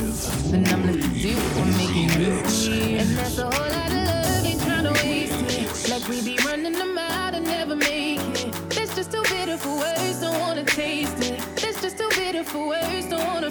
with. Then I'm gonna do what making mix. And that's a whole lot of love, ain't trying to waste it. Like we be running them out and never make it. That's just too bitter for words, don't wanna taste it. That's just too bitter for words, don't wanna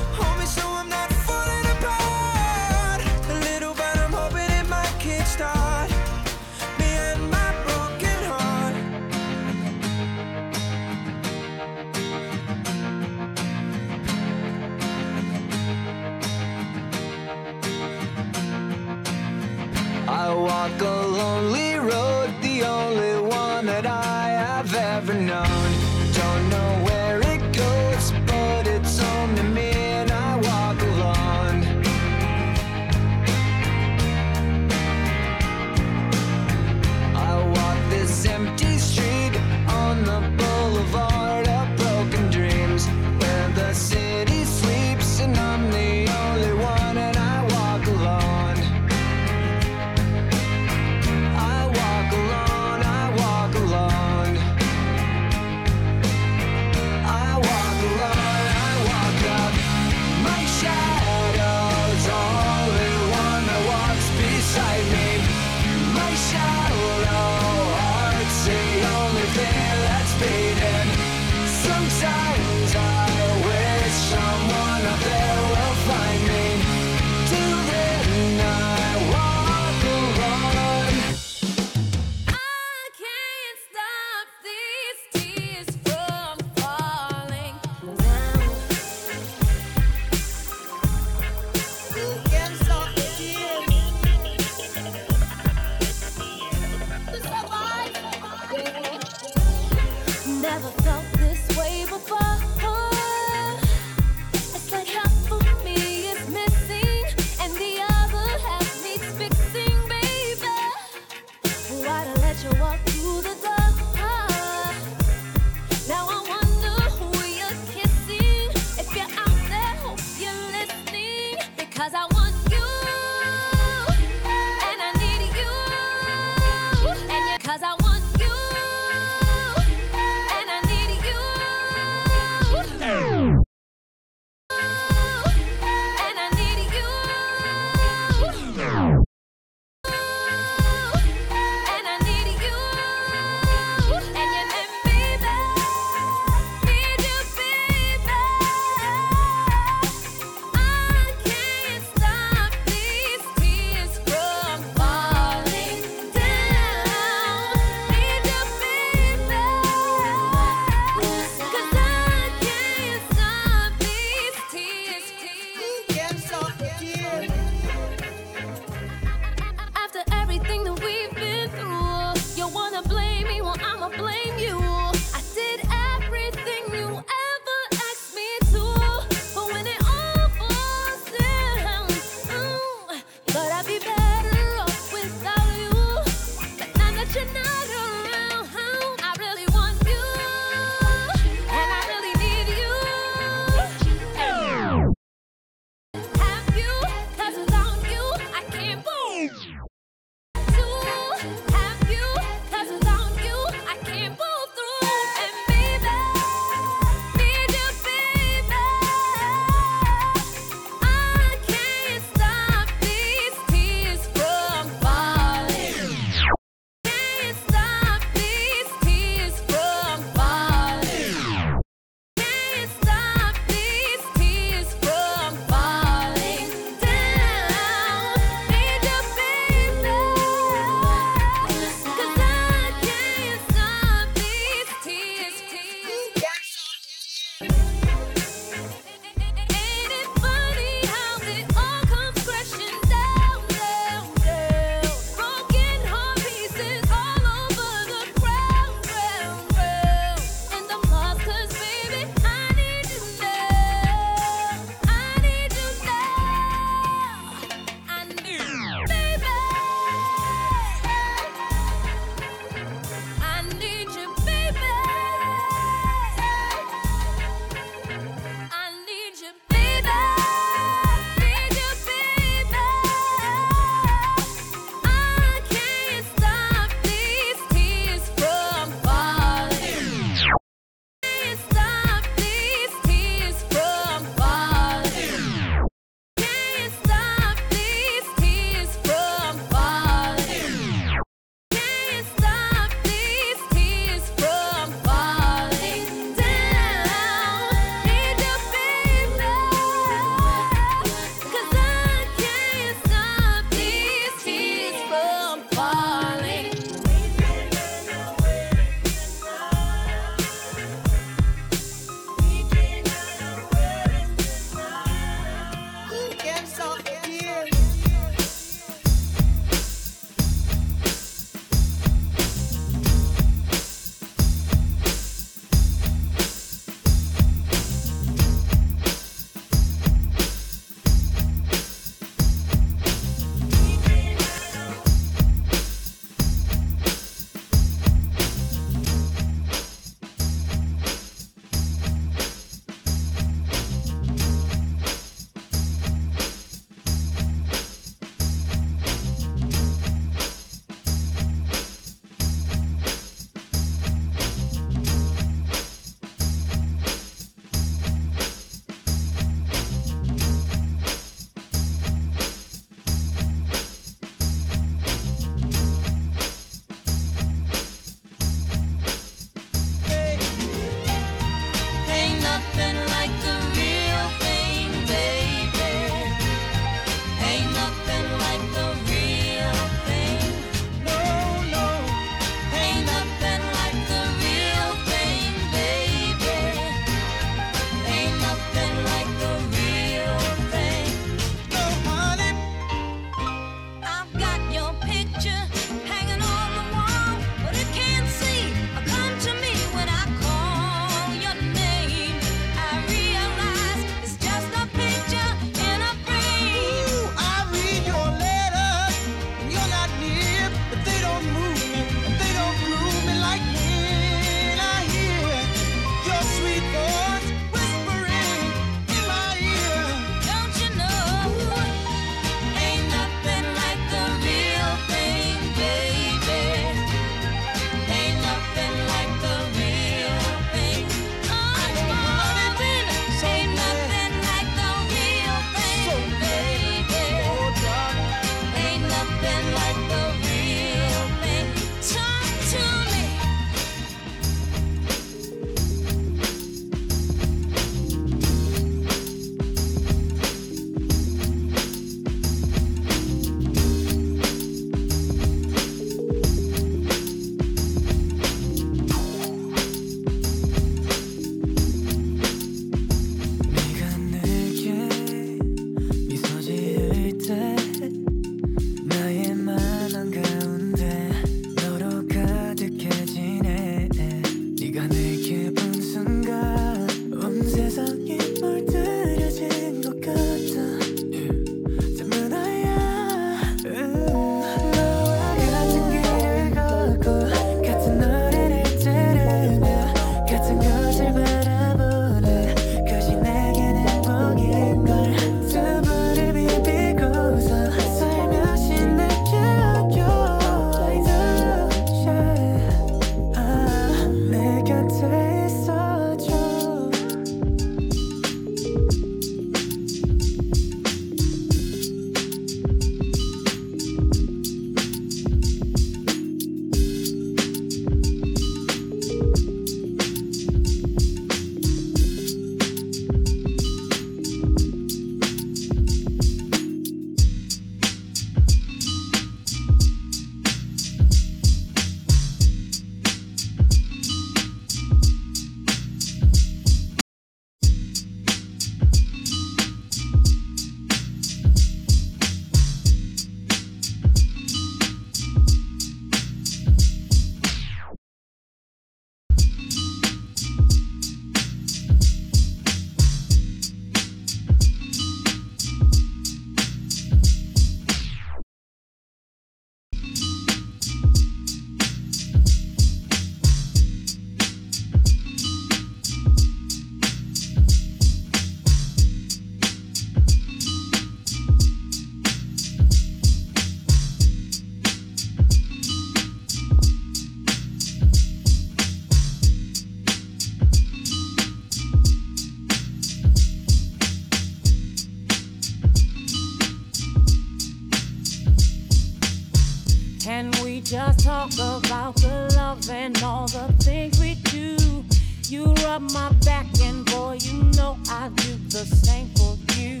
My back, and boy, you know I do the same for you.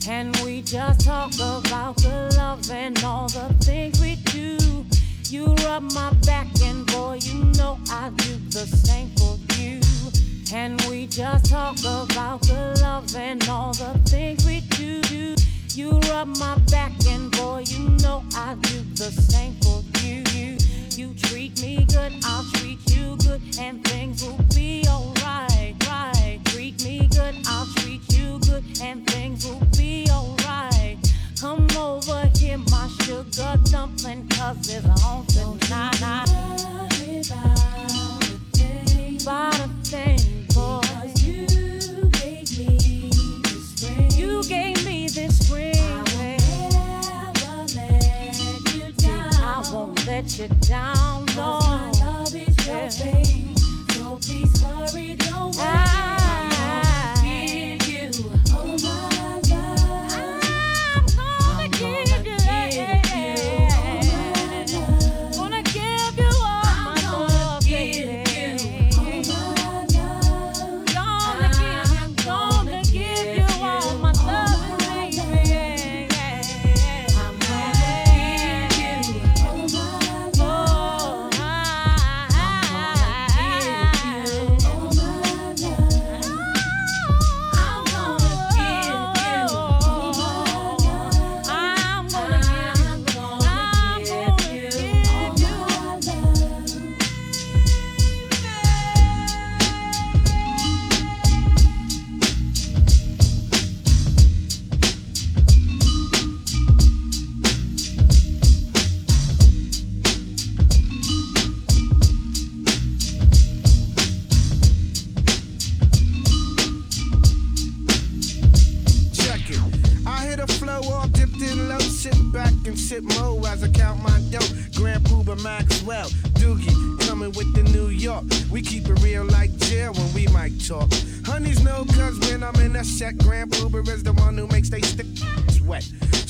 Can we just talk about the love and all the things we do? You rub my back, and boy, you know I do the same for you. Can we just talk about the love and all the things we do? You rub my back, and boy, you know I do the same for you. You, treat me good, I'll treat you good, and things will be alright. Right, treat me good, I'll treat you good, and things will be alright. Come over here, my sugar dumpling, cause it's on tonight. About a thing,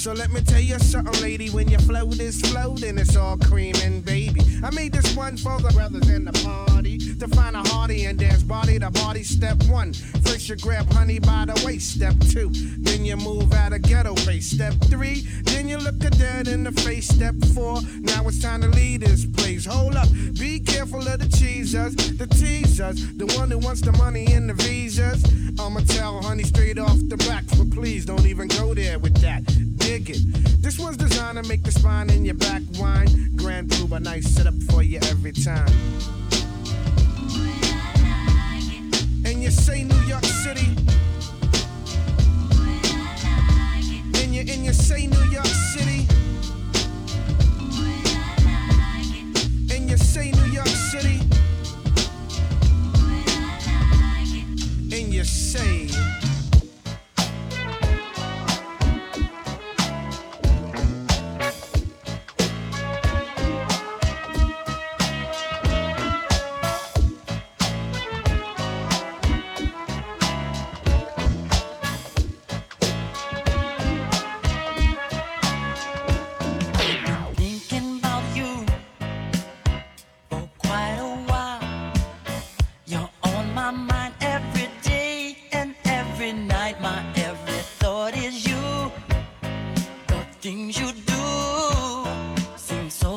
So let me tell you something, lady. When your float is floating, it's all cream and baby. I made this one for the brothers in the party to find a hearty and dance body to body. Step one, first you grab honey by the waist. Step two, then you move out of ghetto face. Step three, then you look a dead in the face. Step four, now it's time to leave this place. Hold up, be careful of the cheesers, the teasers, the one who wants the money and the visas. I'ma tell honey straight off the back, but please don't even go there with that. Dig it. This one's designed to make the spine in your back whine. Grand Puba, nice setup for you every time. And you say New York City. And you and you say New York City.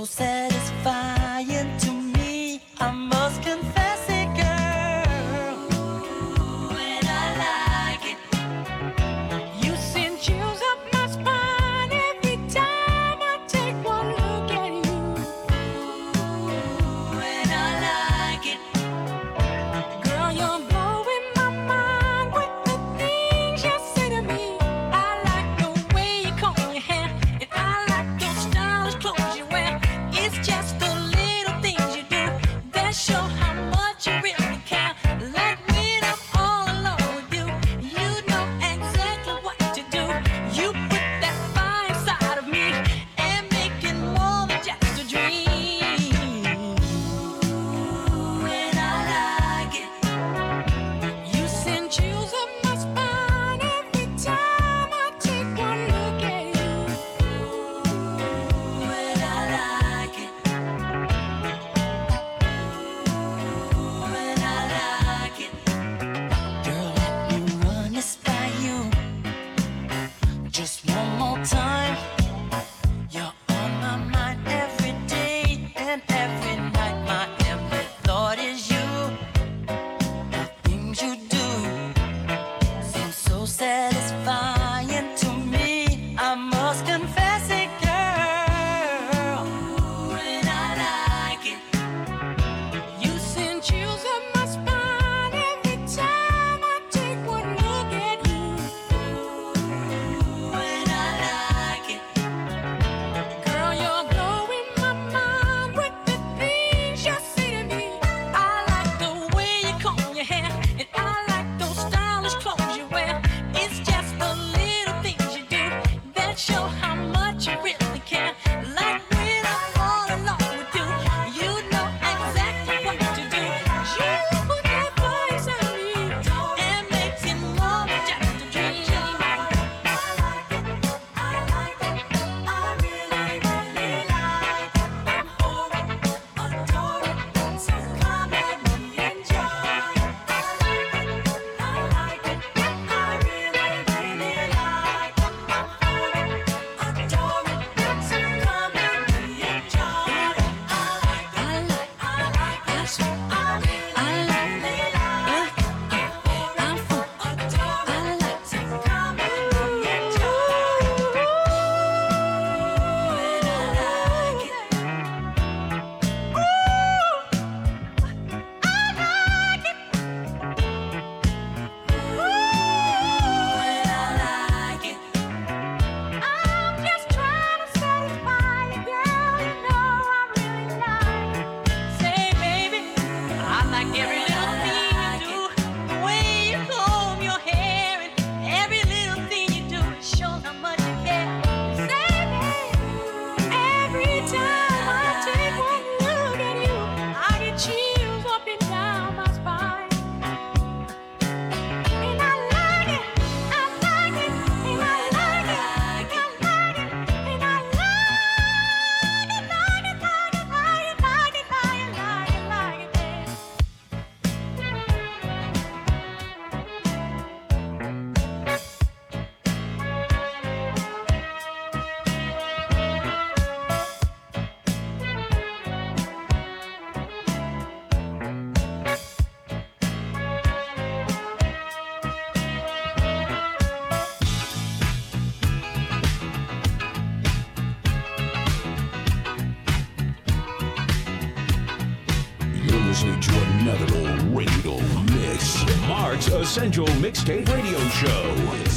Seem Essential Mixtape Radio Show.